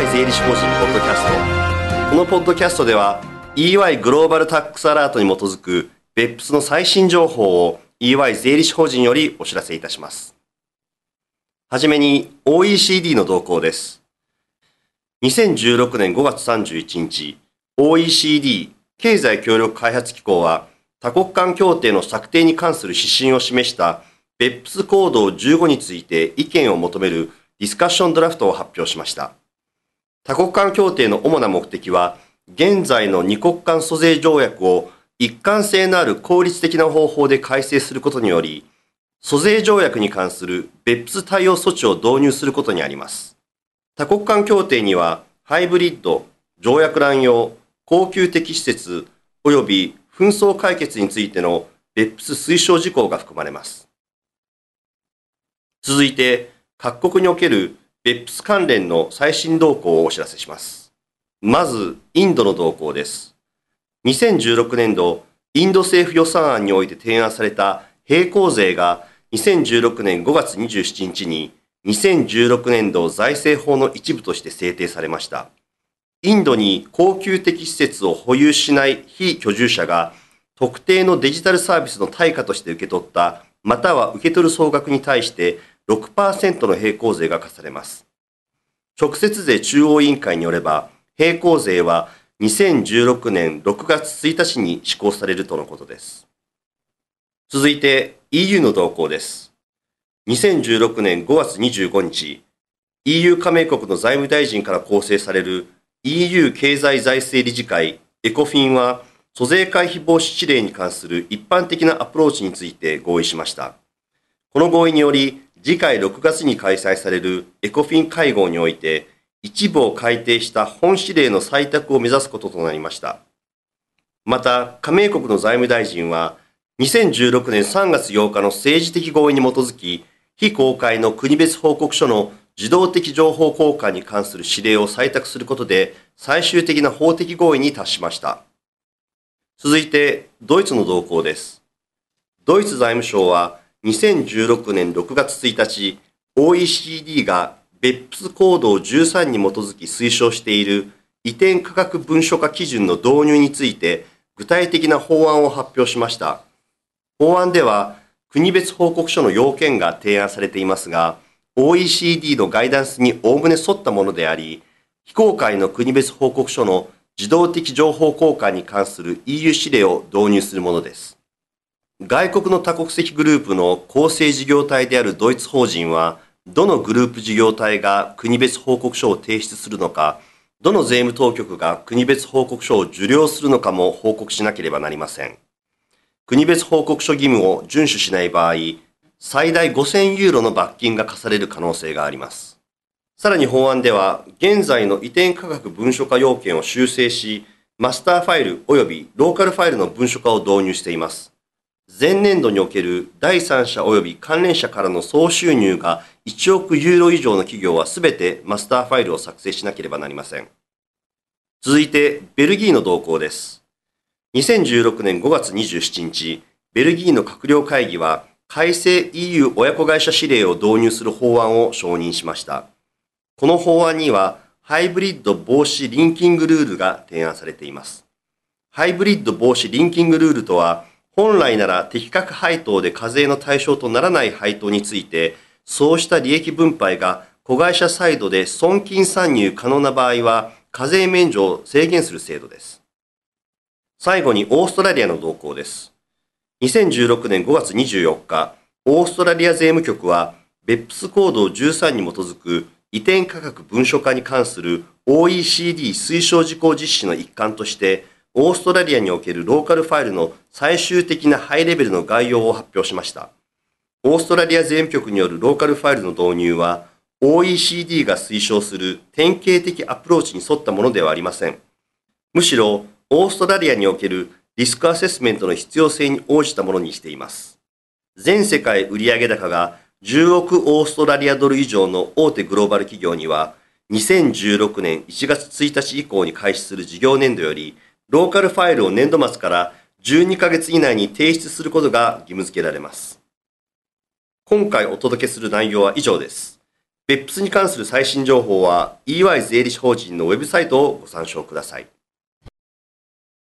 EY 税理士法人ポッドキャスト。このポッドキャストでは EY グローバルタックスアラートに基づく BEPS の最新情報を EY 税理士法人よりお知らせいたします。はじめに OECD の動向です。2016年5月31日 OECD 経済協力開発機構は多国間協定の策定に関する指針を示した BEPS 行動15について意見を求めるディスカッションドラフトを発表しました。多国間協定の主な目的は、現在の二国間租税条約を一貫性のある効率的な方法で改正することにより、租税条約に関する別府対応措置を導入することにあります。多国間協定には、ハイブリッド、条約乱用、恒久的施設、及び紛争解決についての別府推奨事項が含まれます。続いて、各国における別府関連の最新動向をお知らせします。まず、インドの動向です。2016年度、インド政府予算案において提案された並行税が2016年5月27日に2016年度財政法の一部として制定されました。インドに恒久的施設を保有しない非居住者が特定のデジタルサービスの対価として受け取ったまたは受け取る総額に対して6%の並行税が課されます。直接税中央委員会によれば、並行税は2016年6月1日に施行されるとのことです。続いて EU の動向です。2016年5月25日、EU 加盟国の財務大臣から構成される EU 経済財政理事会エコフィンは、租税回避防止指令に関する一般的なアプローチについて合意しました。この合意により、次回6月に開催されるエコフィン会合において、一部を改定した本指令の採択を目指すこととなりました。また、加盟国の財務大臣は、2016年3月8日の政治的合意に基づき、非公開の国別報告書の自動的情報交換に関する指令を採択することで、最終的な法的合意に達しました。続いて、ドイツの動向です。ドイツ財務省は、2016年6月1日、OECD が別府行動13に基づき推奨している移転価格文書化基準の導入について具体的な法案を発表しました。法案では国別報告書の要件が提案されていますが、OECD のガイダンスにおおむね沿ったものであり、非公開の国別報告書の自動的情報交換に関する EU 指令を導入するものです。外国の多国籍グループの構成事業体であるドイツ法人は、どのグループ事業体が国別報告書を提出するのか、どの税務当局が国別報告書を受領するのかも報告しなければなりません。国別報告書義務を遵守しない場合、最大5000ユーロの罰金が課される可能性があります。さらに法案では、現在の移転価格文書化要件を修正し、マスターファイル及びローカルファイルの文書化を導入しています。前年度における第三者及び関連者からの総収入が1億ユーロ以上の企業はすべてマスターファイルを作成しなければなりません。続いて、ベルギーの動向です。2016年5月27日、ベルギーの閣僚会議は改正 EU 親子会社指令を導入する法案を承認しました。この法案には、ハイブリッド防止リンキングルールが提案されています。ハイブリッド防止リンキングルールとは、本来なら適格配当で課税の対象とならない配当について、そうした利益分配が子会社サイドで損金参入可能な場合は、課税免除を制限する制度です。最後にオーストラリアの動向です。2016年5月24日、オーストラリア税務局は、ベップスコード13に基づく移転価格文書化に関する OECD 推奨事項実施の一環として、オーストラリアにおけるローカルファイルの最終的なハイレベルの概要を発表しました。オーストラリア税務局によるローカルファイルの導入は、OECD が推奨する典型的アプローチに沿ったものではありません。むしろ、オーストラリアにおけるリスクアセスメントの必要性に応じたものにしています。全世界売上高が10億オーストラリアドル以上の大手グローバル企業には、2016年1月1日以降に開始する事業年度よりローカルファイルを年度末から12ヶ月以内に提出することが義務付けられます。今回お届けする内容は以上です。別府に関する最新情報は EY 税理士法人のウェブサイトをご参照ください。